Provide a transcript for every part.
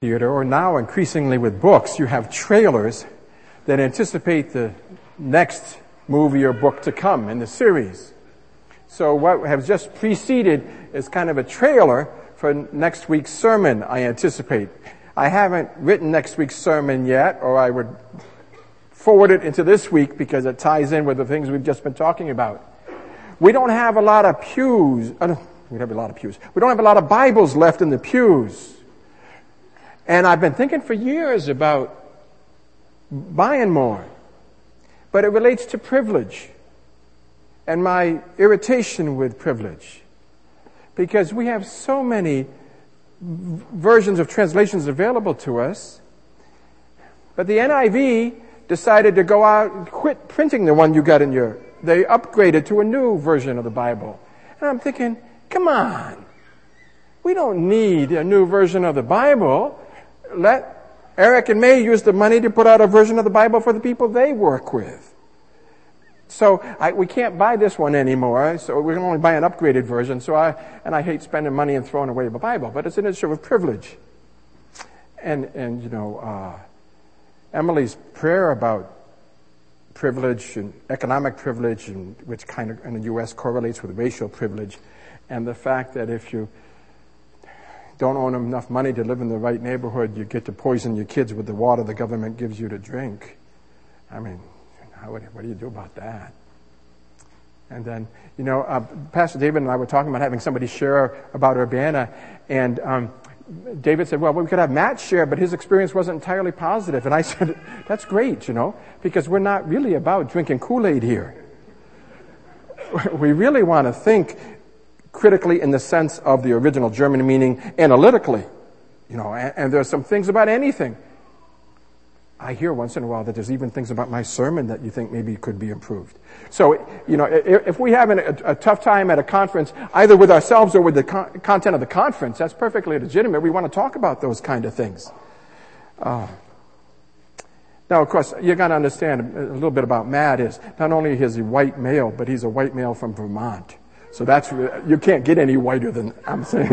theater, or now increasingly with books, you have trailers that anticipate the next movie or book to come in the series. So what has just preceded is kind of a trailer for next week's sermon, I anticipate. I haven't written next week's sermon yet, or I would forward it into this week because it ties in with the things we've just been talking about. We don't have a lot of pews. Uh, we have a lot of pews. We don't have a lot of Bibles left in the pews. And I've been thinking for years about buying more. But it relates to privilege and my irritation with privilege. Because we have so many versions of translations available to us. But the NIV decided to go out and quit printing the one you got in your, they upgraded to a new version of the Bible. And I'm thinking, come on. We don't need a new version of the Bible let Eric and May use the money to put out a version of the Bible for the people they work with. So I, we can't buy this one anymore. So we can only buy an upgraded version. So I and I hate spending money and throwing away the Bible, but it's an issue of privilege. And and you know, uh, Emily's prayer about privilege and economic privilege, and which kind of in the U.S. correlates with racial privilege, and the fact that if you don't own enough money to live in the right neighborhood, you get to poison your kids with the water the government gives you to drink. I mean, how, would, what do you do about that? And then, you know, uh, Pastor David and I were talking about having somebody share about Urbana, and um, David said, well, we could have Matt share, but his experience wasn't entirely positive. And I said, that's great, you know, because we're not really about drinking Kool-Aid here. We really want to think critically in the sense of the original German meaning analytically. You know, and, and there's some things about anything. I hear once in a while that there's even things about my sermon that you think maybe could be improved. So, you know, if, we have a, tough time at a conference, either with ourselves or with the con- content of the conference, that's perfectly legitimate. We want to talk about those kind of things. Uh, now, of course, you've got to understand a little bit about Matt is not only is he white male, but he's a white male from Vermont. So that's, you can't get any whiter than I'm saying.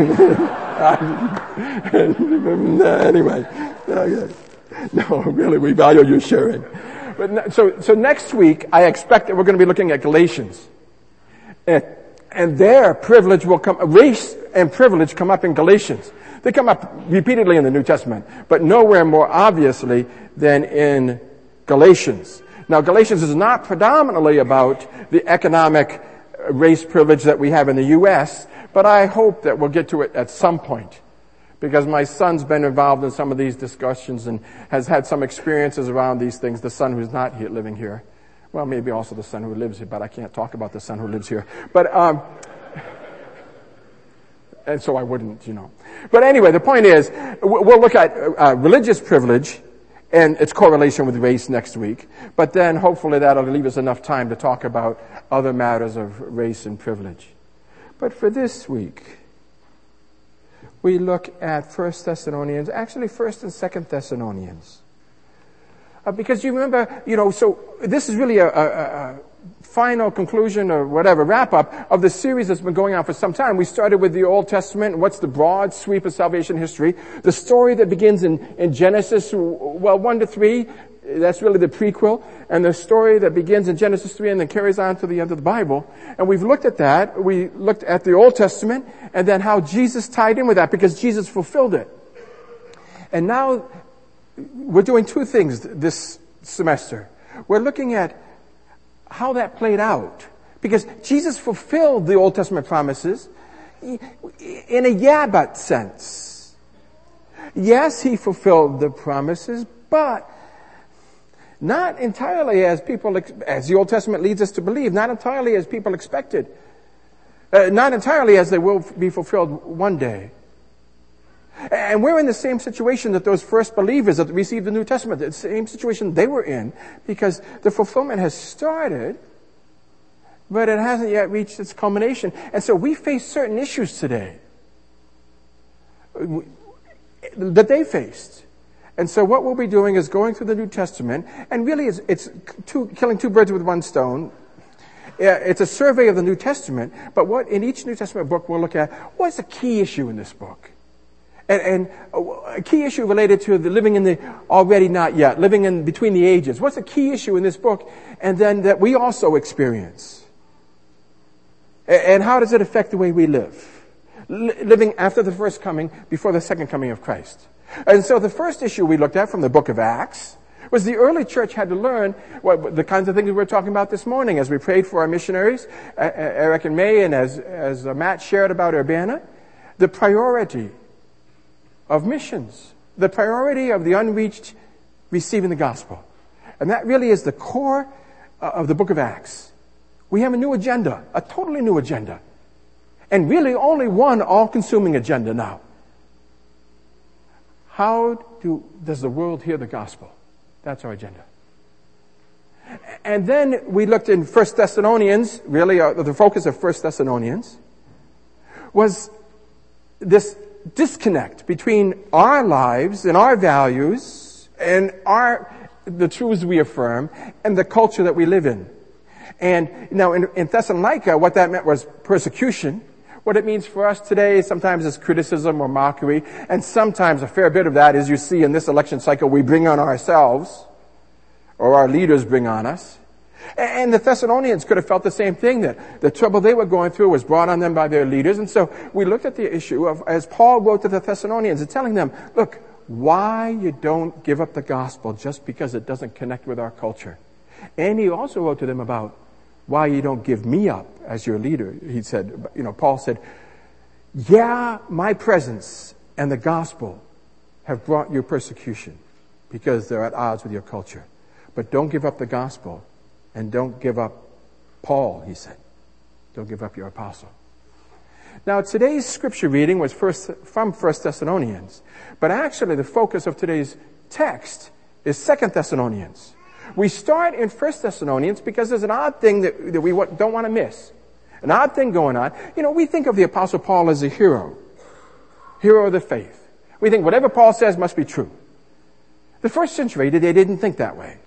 anyway, okay. no, really, we value your sharing. But so, so next week, I expect that we're going to be looking at Galatians. And, and there, privilege will come, race and privilege come up in Galatians. They come up repeatedly in the New Testament, but nowhere more obviously than in Galatians. Now, Galatians is not predominantly about the economic race privilege that we have in the U.S., but I hope that we'll get to it at some point. Because my son's been involved in some of these discussions and has had some experiences around these things, the son who's not here, living here. Well, maybe also the son who lives here, but I can't talk about the son who lives here. But, um, and so I wouldn't, you know. But anyway, the point is, we'll look at uh, religious privilege and its correlation with race next week. But then hopefully that'll leave us enough time to talk about other matters of race and privilege. But for this week, we look at First Thessalonians, actually First and Second Thessalonians. Uh, because you remember, you know, so this is really a, a, a final conclusion or whatever, wrap up of the series that's been going on for some time. We started with the Old Testament. What's the broad sweep of salvation history? The story that begins in, in Genesis, well, 1 to 3, that's really the prequel. And the story that begins in Genesis 3 and then carries on to the end of the Bible. And we've looked at that. We looked at the Old Testament and then how Jesus tied in with that because Jesus fulfilled it. And now we're doing two things this semester. We're looking at how that played out. Because Jesus fulfilled the Old Testament promises in a yeah but sense. Yes, he fulfilled the promises, but not entirely as people, as the Old Testament leads us to believe, not entirely as people expected. Uh, not entirely as they will be fulfilled one day. And we're in the same situation that those first believers that received the New Testament, the same situation they were in, because the fulfillment has started, but it hasn't yet reached its culmination. And so we face certain issues today that they faced. And so what we'll be doing is going through the New Testament, and really it's, it's two, killing two birds with one stone. It's a survey of the New Testament, but what in each New Testament book we'll look at, what's the key issue in this book? And, and, a key issue related to the living in the already not yet, living in between the ages. What's a key issue in this book? And then that we also experience. And how does it affect the way we live? living after the first coming, before the second coming of Christ. And so the first issue we looked at from the book of Acts was the early church had to learn what, the kinds of things we were talking about this morning as we prayed for our missionaries, Eric and May, and as, as Matt shared about Urbana, the priority of missions, the priority of the unreached receiving the gospel. And that really is the core uh, of the book of Acts. We have a new agenda, a totally new agenda. And really only one all-consuming agenda now. How do, does the world hear the gospel? That's our agenda. And then we looked in First Thessalonians, really uh, the focus of First Thessalonians was this disconnect between our lives and our values and our, the truths we affirm and the culture that we live in. And now in, in Thessalonica, what that meant was persecution. What it means for us today sometimes is criticism or mockery, and sometimes a fair bit of that, as you see in this election cycle, we bring on ourselves, or our leaders bring on us. And the Thessalonians could have felt the same thing that the trouble they were going through was brought on them by their leaders. And so we looked at the issue of, as Paul wrote to the Thessalonians and telling them, look, why you don't give up the gospel just because it doesn't connect with our culture. And he also wrote to them about why you don't give me up as your leader. He said, you know, Paul said, yeah, my presence and the gospel have brought you persecution because they're at odds with your culture. But don't give up the gospel and don't give up Paul, he said. Don't give up your apostle. Now today's scripture reading was first, from 1 Thessalonians, but actually the focus of today's text is 2 Thessalonians. We start in 1 Thessalonians because there's an odd thing that, that we don't want to miss. An odd thing going on. You know, we think of the apostle Paul as a hero. Hero of the faith. We think whatever Paul says must be true. The first century, they didn't think that way.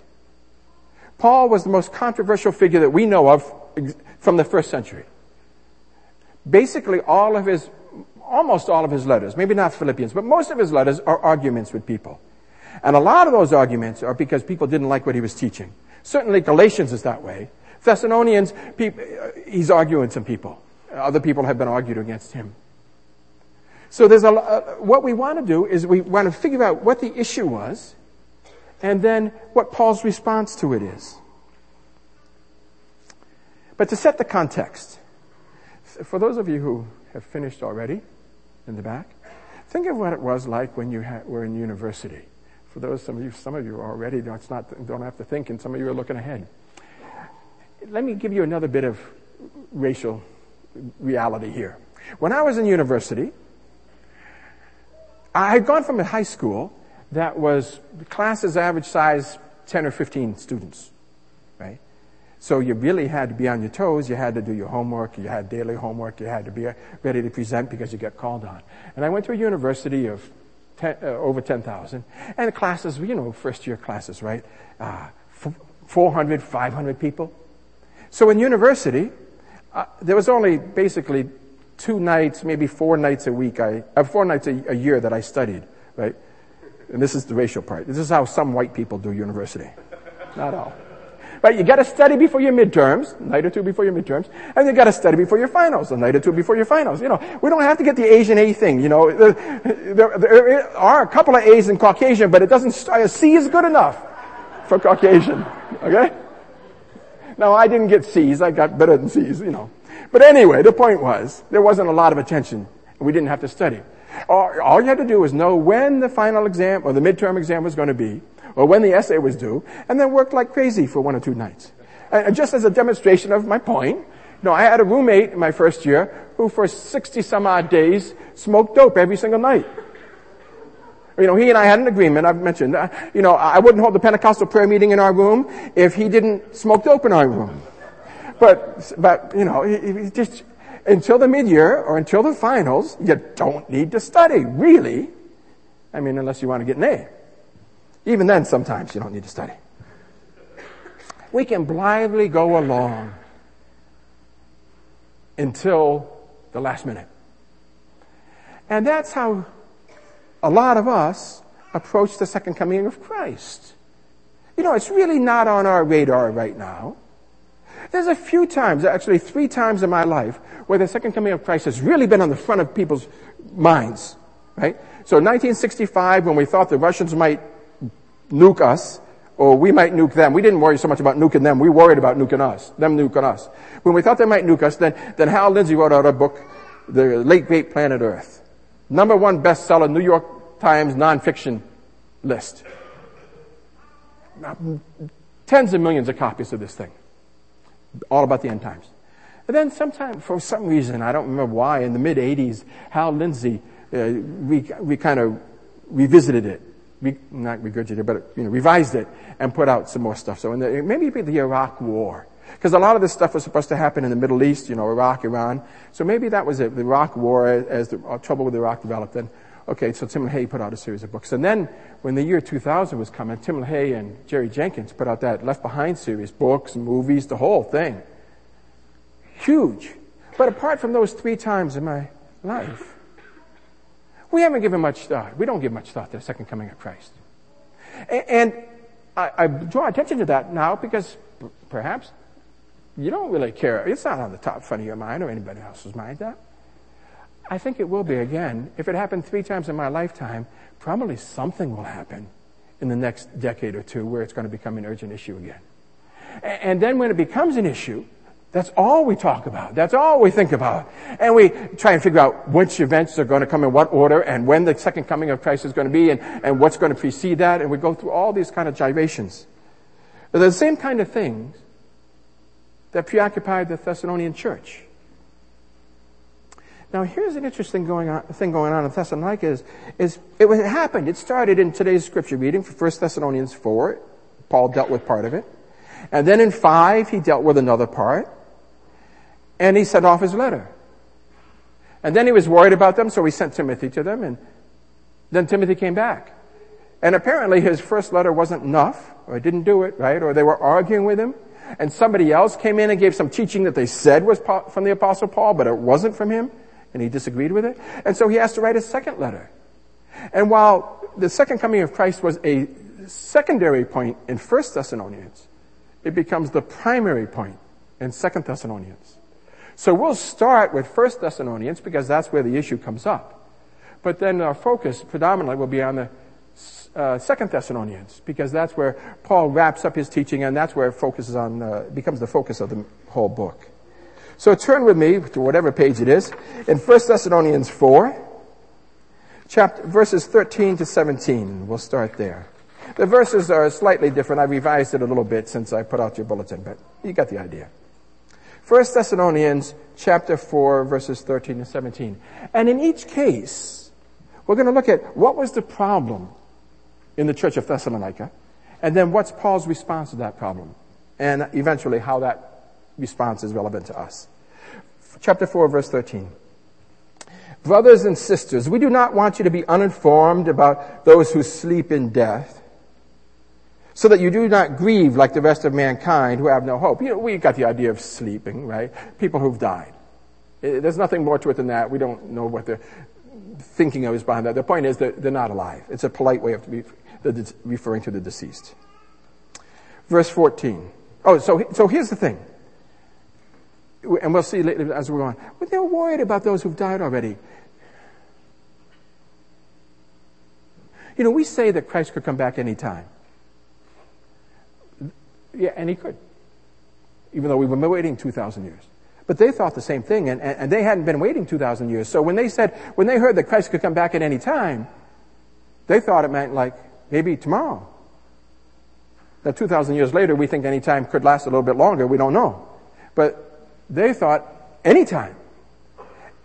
Paul was the most controversial figure that we know of from the first century. Basically, all of his, almost all of his letters, maybe not Philippians, but most of his letters are arguments with people. And a lot of those arguments are because people didn't like what he was teaching. Certainly Galatians is that way. Thessalonians, he's arguing some people. Other people have been argued against him. So there's a, uh, what we want to do is we want to figure out what the issue was and then what Paul's response to it is. But to set the context, for those of you who have finished already in the back, think of what it was like when you were in university. For those, some of you, some of you already, don't, not, don't have to think, and some of you are looking ahead. Let me give you another bit of racial reality here. When I was in university, I had gone from a high school that was the class's average size 10 or 15 students, right? So you really had to be on your toes. You had to do your homework. You had daily homework. You had to be ready to present because you get called on. And I went to a university of ten, uh, over 10,000. And the classes, you know, first year classes, right? Uh, 400, 500 people. So in university, uh, there was only basically two nights, maybe four nights a week, I, uh, four nights a, a year that I studied, right? And this is the racial part. This is how some white people do university. Not all. But you gotta study before your midterms, night or two before your midterms, and you gotta study before your finals, a night or two before your finals. You know, we don't have to get the Asian A thing, you know. There, there are a couple of A's in Caucasian, but it doesn't, a C is good enough for Caucasian. Okay? Now I didn't get C's, I got better than C's, you know. But anyway, the point was, there wasn't a lot of attention. and We didn't have to study. All, you had to do was know when the final exam or the midterm exam was going to be, or when the essay was due, and then work like crazy for one or two nights. And just as a demonstration of my point, you know, I had a roommate in my first year who for 60 some odd days smoked dope every single night. You know, he and I had an agreement, I've mentioned, uh, you know, I wouldn't hold the Pentecostal prayer meeting in our room if he didn't smoke dope in our room. But, but, you know, he, he just, until the mid-year or until the finals, you don't need to study, really. I mean, unless you want to get an A. Even then, sometimes you don't need to study. We can blithely go along until the last minute. And that's how a lot of us approach the second coming of Christ. You know, it's really not on our radar right now. There's a few times, actually three times in my life, where the second coming of Christ has really been on the front of people's minds, right? So 1965, when we thought the Russians might nuke us, or we might nuke them. We didn't worry so much about nuking them. We worried about nuking us, them nuking us. When we thought they might nuke us, then, then Hal Lindsey wrote out a book, The Late Great Planet Earth. Number one bestseller, New York Times nonfiction list. Tens of millions of copies of this thing. All about the end times. And then sometime, for some reason, I don't remember why, in the mid 80s, Hal Lindsey, uh, we, we kind of revisited it. Re, not regurgitated, but you know, revised it and put out some more stuff. So in the, maybe the Iraq War. Because a lot of this stuff was supposed to happen in the Middle East, you know, Iraq, Iran. So maybe that was it, the Iraq War as the uh, trouble with Iraq developed. Then, okay, so Tim LaHaye put out a series of books. And then when the year 2000 was coming, Tim LaHaye and Jerry Jenkins put out that Left Behind series, books, movies, the whole thing. Huge. But apart from those three times in my life, we haven't given much thought. We don't give much thought to the second coming of Christ. And I, I draw attention to that now because perhaps you don't really care. It's not on the top front of your mind or anybody else's mind that. I think it will be again. If it happened three times in my lifetime, probably something will happen in the next decade or two where it's going to become an urgent issue again. And then when it becomes an issue, that's all we talk about. That's all we think about. And we try and figure out which events are going to come in what order and when the second coming of Christ is going to be and, and what's going to precede that. And we go through all these kind of gyrations. They're the same kind of things that preoccupied the Thessalonian church. Now here's an interesting going on, thing going on in Thessalonica is, is it happened. It started in today's scripture reading for 1 Thessalonians 4. Paul dealt with part of it. And then in 5, he dealt with another part and he sent off his letter. And then he was worried about them, so he sent Timothy to them, and then Timothy came back. And apparently his first letter wasn't enough, or he didn't do it, right? Or they were arguing with him, and somebody else came in and gave some teaching that they said was from the apostle Paul, but it wasn't from him, and he disagreed with it. And so he has to write a second letter. And while the second coming of Christ was a secondary point in First Thessalonians, it becomes the primary point in Second Thessalonians. So we'll start with First Thessalonians because that's where the issue comes up. But then our focus predominantly will be on the uh, Second Thessalonians because that's where Paul wraps up his teaching and that's where it focuses on, uh, becomes the focus of the whole book. So turn with me to whatever page it is in First Thessalonians 4, chapter, verses 13 to 17. We'll start there. The verses are slightly different. I revised it a little bit since I put out your bulletin, but you got the idea. 1 Thessalonians chapter 4 verses 13 to 17. And in each case, we're going to look at what was the problem in the church of Thessalonica, and then what's Paul's response to that problem, and eventually how that response is relevant to us. Chapter 4 verse 13. Brothers and sisters, we do not want you to be uninformed about those who sleep in death so that you do not grieve like the rest of mankind who have no hope. You know, we got the idea of sleeping, right? People who've died. Eh, there's nothing more to it than that. We don't know what they're thinking of is behind that. The point is that they're not alive. It's a polite way of referring to the deceased. Verse 14. Oh, so, so here's the thing. And we'll see later as we go on. But they're worried about those who've died already. You know, we say that Christ could come back any time. Yeah, and he could. Even though we've been waiting 2,000 years. But they thought the same thing, and, and they hadn't been waiting 2,000 years. So when they said, when they heard that Christ could come back at any time, they thought it meant like maybe tomorrow. Now, 2,000 years later, we think any time could last a little bit longer. We don't know. But they thought any time.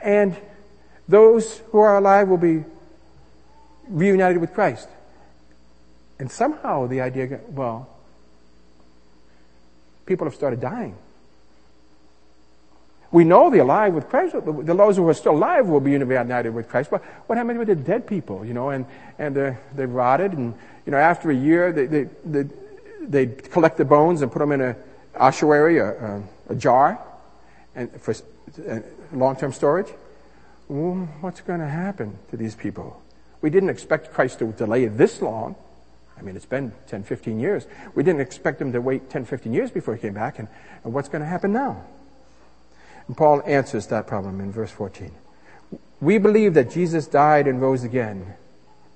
And those who are alive will be reunited with Christ. And somehow the idea, got, well, people have started dying. We know the alive with Christ, the those who are still alive will be united with Christ. But what happened with the dead people, you know, and, and they they rotted and, you know, after a year they, they, they, they collect the bones and put them in a ossuary, a, a, a jar, and for uh, long-term storage. Well, what's going to happen to these people? We didn't expect Christ to delay this long. I mean, it's been 10, 15 years. We didn't expect him to wait 10, 15 years before he came back. And, and what's going to happen now? And Paul answers that problem in verse 14. We believe that Jesus died and rose again.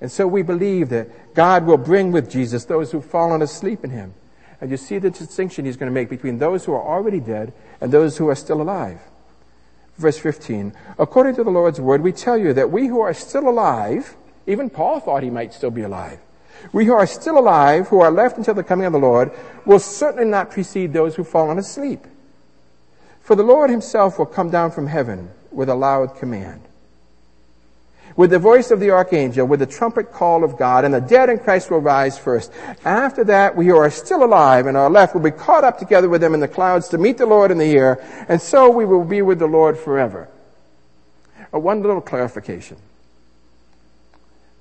And so we believe that God will bring with Jesus those who've fallen asleep in him. And you see the distinction he's going to make between those who are already dead and those who are still alive. Verse 15. According to the Lord's word, we tell you that we who are still alive, even Paul thought he might still be alive. We who are still alive, who are left until the coming of the Lord, will certainly not precede those who've fallen asleep. For the Lord himself will come down from heaven with a loud command. With the voice of the archangel, with the trumpet call of God, and the dead in Christ will rise first. After that, we who are still alive and are left will be caught up together with them in the clouds to meet the Lord in the air, and so we will be with the Lord forever. One little clarification.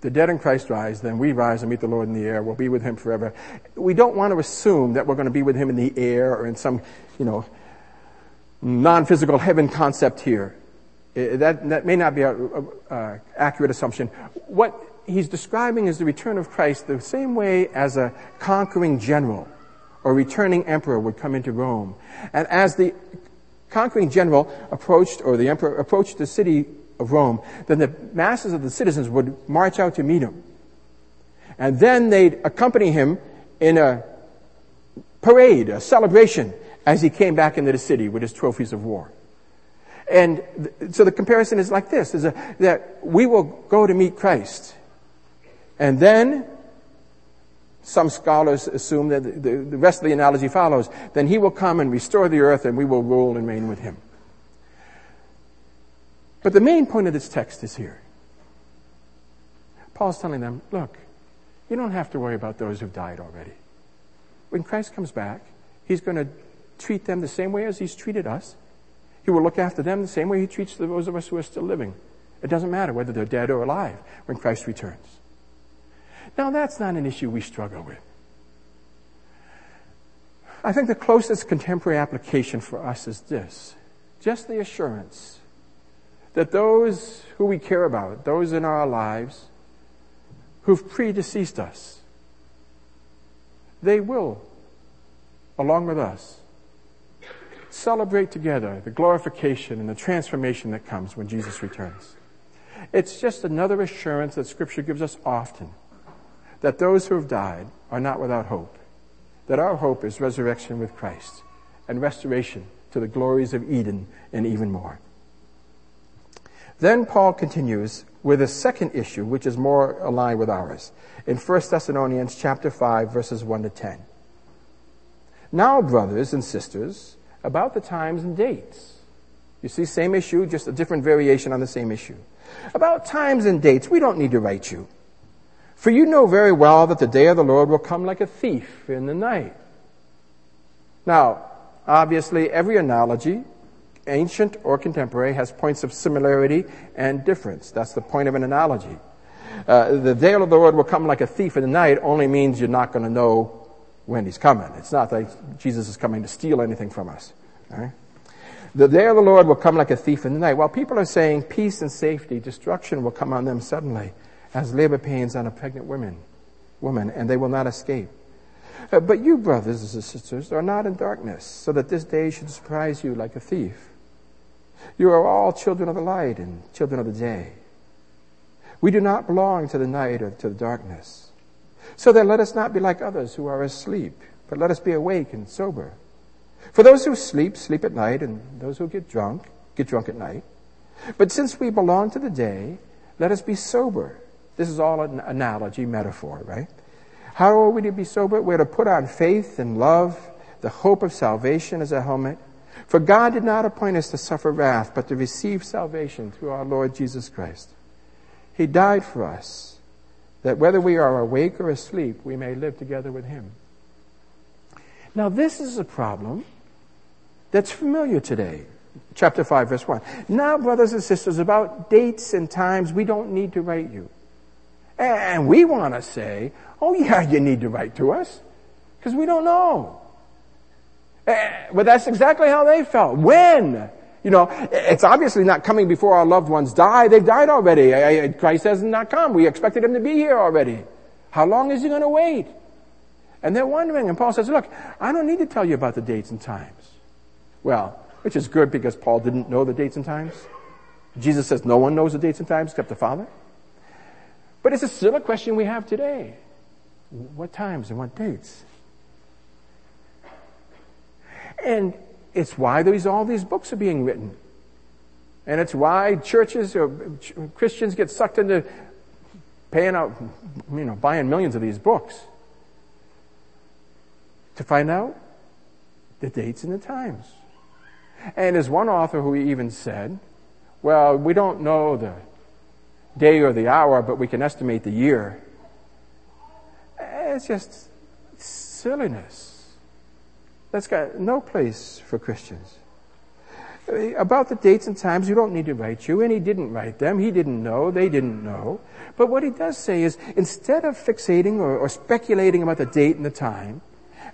The dead in Christ rise, then we rise and meet the Lord in the air. We'll be with Him forever. We don't want to assume that we're going to be with Him in the air or in some, you know, non-physical heaven concept here. Uh, that, that may not be an accurate assumption. What he's describing is the return of Christ the same way as a conquering general or returning emperor would come into Rome. And as the conquering general approached, or the emperor approached the city of Rome, then the masses of the citizens would march out to meet him. And then they'd accompany him in a parade, a celebration, as he came back into the city with his trophies of war. And th- so the comparison is like this, is a, that we will go to meet Christ. And then, some scholars assume that the, the rest of the analogy follows, then he will come and restore the earth and we will rule and reign with him. But the main point of this text is here. Paul's telling them, look, you don't have to worry about those who've died already. When Christ comes back, he's going to treat them the same way as he's treated us. He will look after them the same way he treats those of us who are still living. It doesn't matter whether they're dead or alive when Christ returns. Now that's not an issue we struggle with. I think the closest contemporary application for us is this. Just the assurance that those who we care about, those in our lives who've predeceased us, they will, along with us, celebrate together the glorification and the transformation that comes when Jesus returns. It's just another assurance that Scripture gives us often that those who have died are not without hope, that our hope is resurrection with Christ and restoration to the glories of Eden and even more. Then Paul continues with a second issue, which is more aligned with ours, in 1 Thessalonians chapter 5, verses 1 to 10. Now, brothers and sisters, about the times and dates. You see, same issue, just a different variation on the same issue. About times and dates, we don't need to write you. For you know very well that the day of the Lord will come like a thief in the night. Now, obviously, every analogy, ancient or contemporary, has points of similarity and difference. That's the point of an analogy. Uh, the day of the Lord will come like a thief in the night only means you're not going to know when he's coming. It's not like Jesus is coming to steal anything from us. Right? The day of the Lord will come like a thief in the night. While people are saying peace and safety, destruction will come on them suddenly as labor pains on a pregnant woman, woman, and they will not escape. Uh, but you, brothers and sisters, are not in darkness, so that this day should surprise you like a thief. You are all children of the light and children of the day. We do not belong to the night or to the darkness. So then let us not be like others who are asleep, but let us be awake and sober. For those who sleep, sleep at night, and those who get drunk, get drunk at night. But since we belong to the day, let us be sober. This is all an analogy, metaphor, right? How are we to be sober? We're to put on faith and love, the hope of salvation as a helmet. For God did not appoint us to suffer wrath, but to receive salvation through our Lord Jesus Christ. He died for us that whether we are awake or asleep, we may live together with Him. Now, this is a problem that's familiar today. Chapter 5, verse 1. Now, brothers and sisters, about dates and times, we don't need to write you. And we want to say, oh, yeah, you need to write to us, because we don't know. Eh, but that's exactly how they felt. When? You know, it's obviously not coming before our loved ones die. They've died already. Christ has not come. We expected him to be here already. How long is he going to wait? And they're wondering. And Paul says, look, I don't need to tell you about the dates and times. Well, which is good because Paul didn't know the dates and times. Jesus says no one knows the dates and times except the Father. But it's a a question we have today. What times and what dates? And it's why these, all these books are being written. And it's why churches or Christians get sucked into paying out, you know, buying millions of these books to find out the dates and the times. And there's one author who even said, well, we don't know the day or the hour, but we can estimate the year. It's just silliness. That's got no place for Christians. About the dates and times, you don't need to write you, and he didn't write them. He didn't know. They didn't know. But what he does say is, instead of fixating or, or speculating about the date and the time,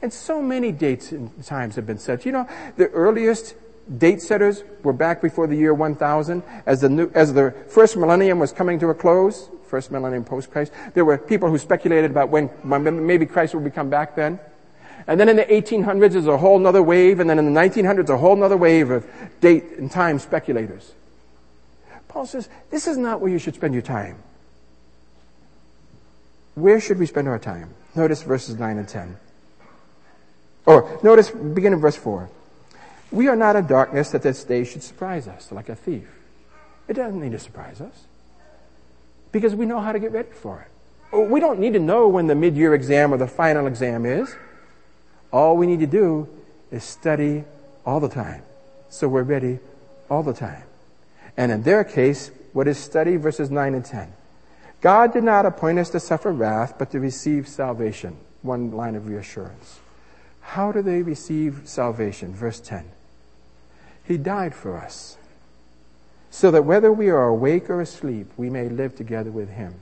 and so many dates and times have been set. You know, the earliest date setters were back before the year 1000 as the new, as the first millennium was coming to a close, first millennium post Christ. There were people who speculated about when, when maybe Christ would come back then. And then in the 1800s, there's a whole other wave, and then in the 1900s, a whole other wave of date and time speculators. Paul says, this is not where you should spend your time. Where should we spend our time? Notice verses 9 and 10. Or notice, begin in verse 4. We are not in darkness that this day should surprise us like a thief. It doesn't need to surprise us because we know how to get ready for it. We don't need to know when the mid-year exam or the final exam is. All we need to do is study all the time. So we're ready all the time. And in their case, what is study verses 9 and 10? God did not appoint us to suffer wrath, but to receive salvation. One line of reassurance. How do they receive salvation? Verse 10. He died for us, so that whether we are awake or asleep, we may live together with Him.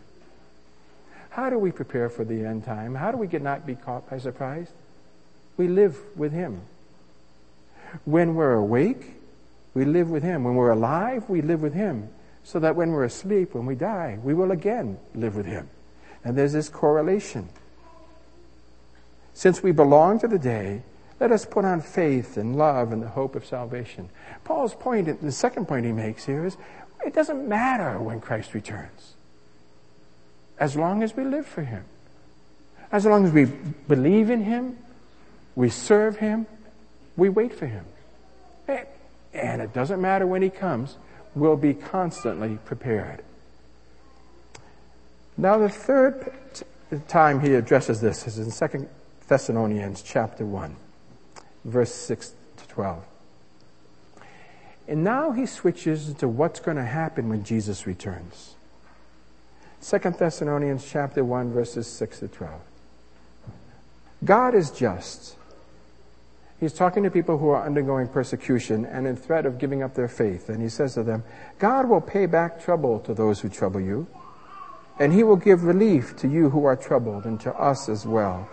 How do we prepare for the end time? How do we get not be caught by surprise? We live with Him. When we're awake, we live with Him. When we're alive, we live with Him. So that when we're asleep, when we die, we will again live with Him. And there's this correlation. Since we belong to the day, let us put on faith and love and the hope of salvation. Paul's point, the second point he makes here is it doesn't matter when Christ returns. As long as we live for Him. As long as we believe in Him, we serve Him. We wait for Him. And it doesn't matter when He comes, we'll be constantly prepared. Now, the third time he addresses this is in 2 Thessalonians chapter 1, verse 6 to 12. And now he switches to what's going to happen when Jesus returns. 2 Thessalonians chapter 1, verses 6 to 12. God is just He's talking to people who are undergoing persecution and in threat of giving up their faith. And he says to them, God will pay back trouble to those who trouble you, and he will give relief to you who are troubled and to us as well.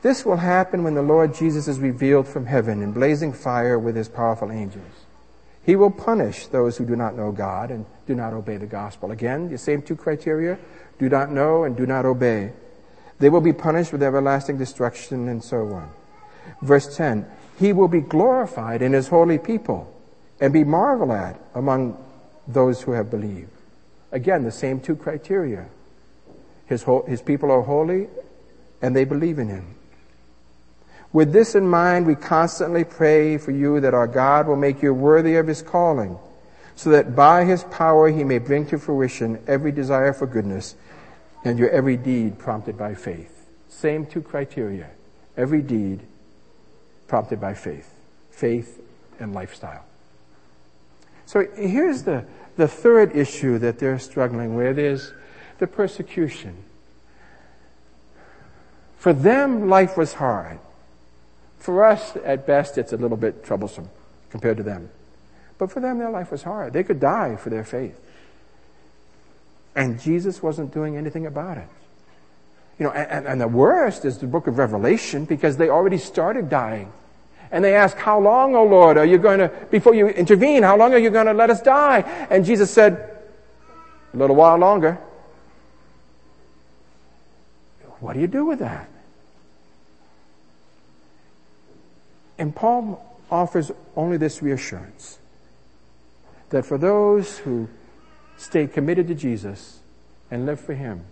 This will happen when the Lord Jesus is revealed from heaven in blazing fire with his powerful angels. He will punish those who do not know God and do not obey the gospel. Again, the same two criteria do not know and do not obey. They will be punished with everlasting destruction and so on. Verse 10 He will be glorified in His holy people and be marveled at among those who have believed. Again, the same two criteria. His, his people are holy and they believe in Him. With this in mind, we constantly pray for you that our God will make you worthy of His calling, so that by His power He may bring to fruition every desire for goodness and your every deed prompted by faith. Same two criteria. Every deed prompted by faith. Faith and lifestyle. So here's the, the third issue that they're struggling with is the persecution. For them, life was hard. For us, at best, it's a little bit troublesome compared to them. But for them, their life was hard. They could die for their faith. And Jesus wasn't doing anything about it. You know, and, and the worst is the book of Revelation because they already started dying. And they ask, how long, O Lord, are you going to, before you intervene, how long are you going to let us die? And Jesus said, a little while longer. What do you do with that? And Paul offers only this reassurance that for those who stay committed to Jesus and live for Him,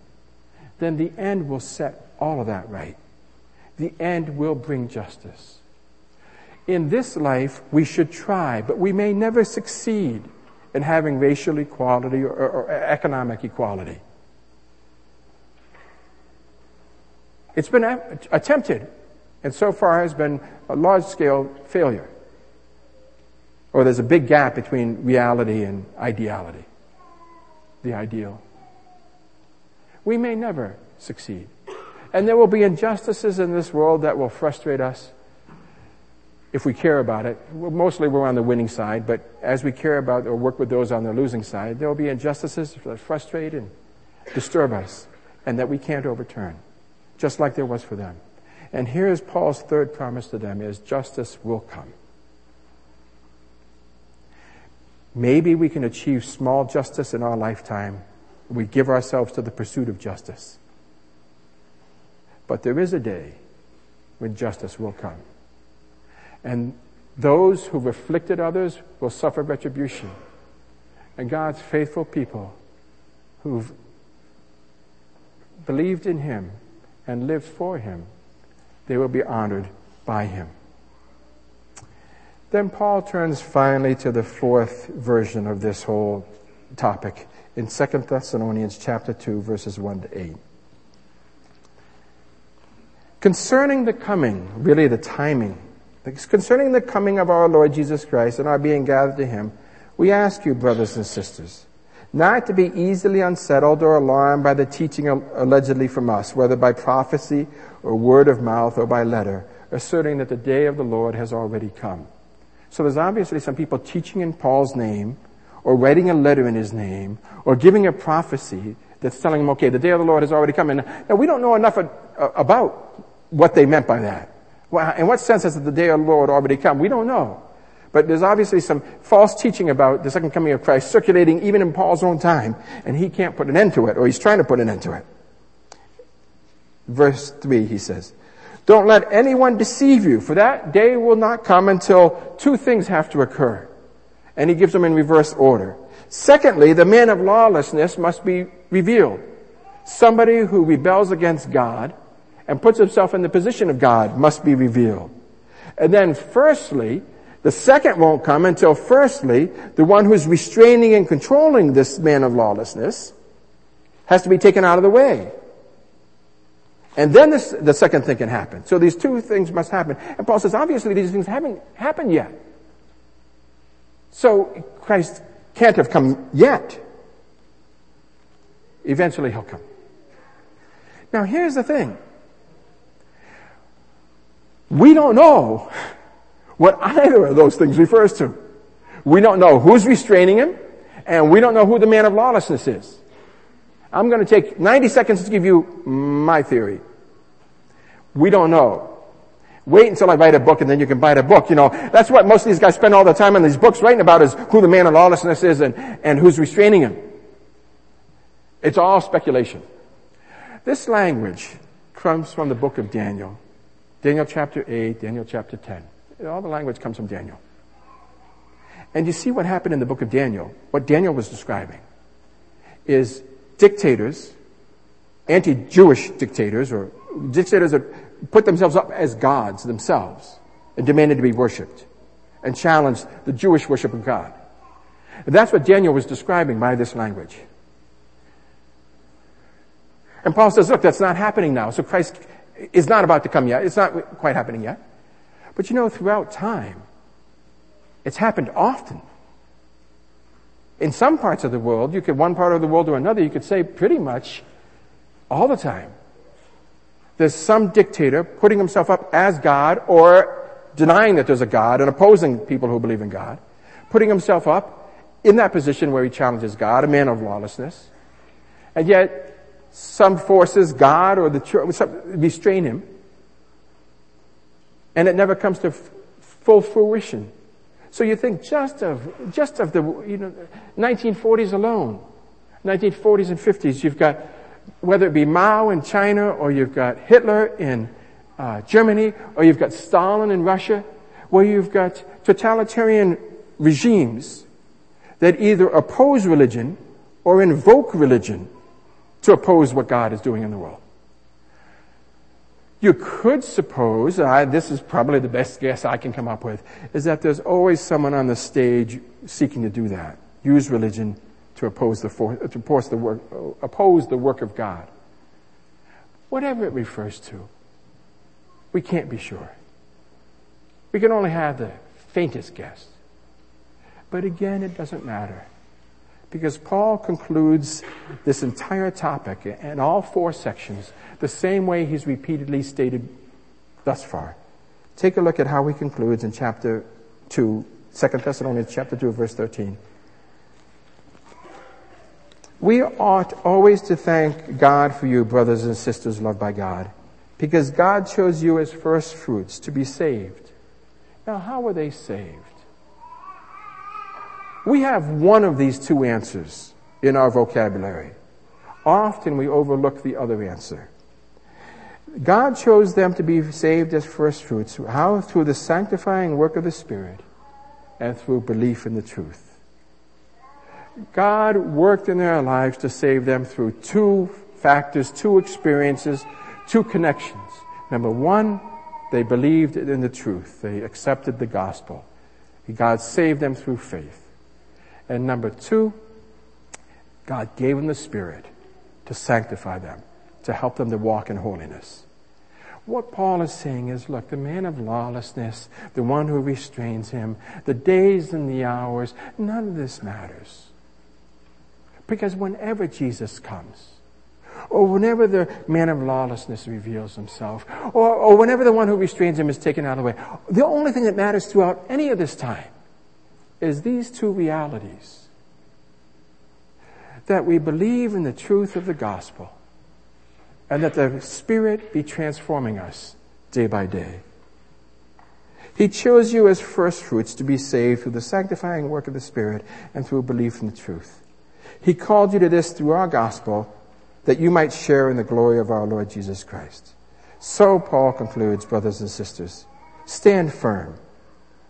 then the end will set all of that right. The end will bring justice. In this life, we should try, but we may never succeed in having racial equality or, or, or economic equality. It's been attempted, and so far has been a large scale failure. Or there's a big gap between reality and ideality, the ideal. We may never succeed. And there will be injustices in this world that will frustrate us if we care about it. Mostly we're on the winning side, but as we care about or work with those on the losing side, there will be injustices that frustrate and disturb us and that we can't overturn, just like there was for them. And here's Paul's third promise to them is justice will come. Maybe we can achieve small justice in our lifetime. We give ourselves to the pursuit of justice. But there is a day when justice will come. And those who've afflicted others will suffer retribution. And God's faithful people who've believed in Him and lived for Him, they will be honored by Him. Then Paul turns finally to the fourth version of this whole topic in 2 Thessalonians chapter 2 verses 1 to 8. Concerning the coming, really the timing, concerning the coming of our Lord Jesus Christ and our being gathered to him, we ask you, brothers and sisters, not to be easily unsettled or alarmed by the teaching allegedly from us, whether by prophecy or word of mouth or by letter, asserting that the day of the Lord has already come. So there's obviously some people teaching in Paul's name, or writing a letter in his name, or giving a prophecy that's telling him, okay, the day of the Lord has already come. And now we don't know enough about what they meant by that. Well, in what sense has the day of the Lord already come? We don't know. But there's obviously some false teaching about the second coming of Christ circulating even in Paul's own time, and he can't put an end to it, or he's trying to put an end to it. Verse 3, he says, don't let anyone deceive you, for that day will not come until two things have to occur. And he gives them in reverse order. Secondly, the man of lawlessness must be revealed. Somebody who rebels against God and puts himself in the position of God must be revealed. And then firstly, the second won't come until firstly, the one who's restraining and controlling this man of lawlessness has to be taken out of the way. And then this, the second thing can happen. So these two things must happen. And Paul says, obviously these things haven't happened yet. So Christ can't have come yet. Eventually he'll come. Now here's the thing. We don't know what either of those things refers to. We don't know who's restraining him, and we don't know who the man of lawlessness is. I'm going to take 90 seconds to give you my theory. We don't know. Wait until I write a book and then you can buy the book. You know, that's what most of these guys spend all the time on these books writing about is who the man of lawlessness is and, and who's restraining him. It's all speculation. This language comes from the book of Daniel. Daniel chapter 8, Daniel chapter 10. All the language comes from Daniel. And you see what happened in the book of Daniel. What Daniel was describing is dictators, anti-Jewish dictators or dictators that put themselves up as gods themselves and demanded to be worshipped and challenged the Jewish worship of God. And that's what Daniel was describing by this language. And Paul says, look, that's not happening now. So Christ is not about to come yet. It's not quite happening yet. But you know, throughout time, it's happened often in some parts of the world, you could, one part of the world or another, you could say pretty much all the time. There's some dictator putting himself up as God or denying that there's a God and opposing people who believe in God, putting himself up in that position where he challenges God, a man of lawlessness. And yet, some forces, God or the church, restrain him. And it never comes to full fruition. So you think just of, just of the, you know, 1940s alone, 1940s and 50s, you've got, whether it be Mao in China or you've got Hitler in uh, Germany or you've got Stalin in Russia, where you've got totalitarian regimes that either oppose religion or invoke religion to oppose what God is doing in the world. You could suppose, uh, this is probably the best guess I can come up with, is that there's always someone on the stage seeking to do that. Use religion to oppose the, for, to oppose the work, oppose the work of God. Whatever it refers to, we can't be sure. We can only have the faintest guess. But again, it doesn't matter. Because Paul concludes this entire topic in all four sections the same way he's repeatedly stated thus far. Take a look at how he concludes in chapter 2, 2 Thessalonians chapter 2, verse 13. We ought always to thank God for you, brothers and sisters loved by God, because God chose you as first fruits to be saved. Now, how were they saved? We have one of these two answers in our vocabulary. Often we overlook the other answer. God chose them to be saved as first fruits. How? Through the sanctifying work of the Spirit and through belief in the truth. God worked in their lives to save them through two factors, two experiences, two connections. Number one, they believed in the truth. They accepted the gospel. God saved them through faith. And number two, God gave them the Spirit to sanctify them, to help them to walk in holiness. What Paul is saying is, look, the man of lawlessness, the one who restrains him, the days and the hours, none of this matters. Because whenever Jesus comes, or whenever the man of lawlessness reveals himself, or, or whenever the one who restrains him is taken out of the way, the only thing that matters throughout any of this time is these two realities. That we believe in the truth of the gospel and that the Spirit be transforming us day by day. He chose you as first fruits to be saved through the sanctifying work of the Spirit and through belief in the truth. He called you to this through our gospel that you might share in the glory of our Lord Jesus Christ. So Paul concludes, brothers and sisters, stand firm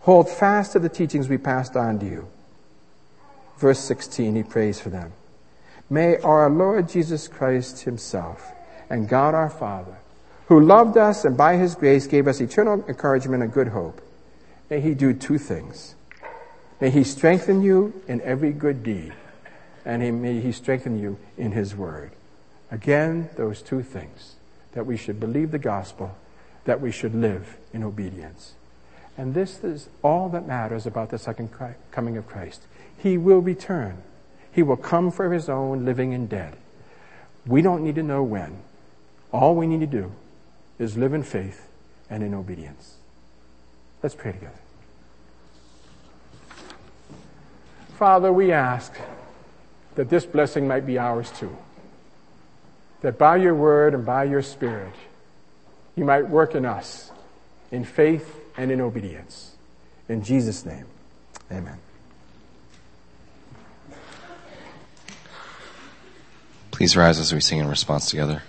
Hold fast to the teachings we passed on to you. Verse 16, he prays for them. May our Lord Jesus Christ himself and God our Father, who loved us and by his grace gave us eternal encouragement and good hope, may he do two things. May he strengthen you in every good deed, and may he strengthen you in his word. Again, those two things that we should believe the gospel, that we should live in obedience. And this is all that matters about the second coming of Christ. He will return. He will come for his own, living and dead. We don't need to know when. All we need to do is live in faith and in obedience. Let's pray together. Father, we ask that this blessing might be ours too. That by your word and by your spirit, you might work in us in faith and in obedience. In Jesus' name, amen. Please rise as we sing in response together.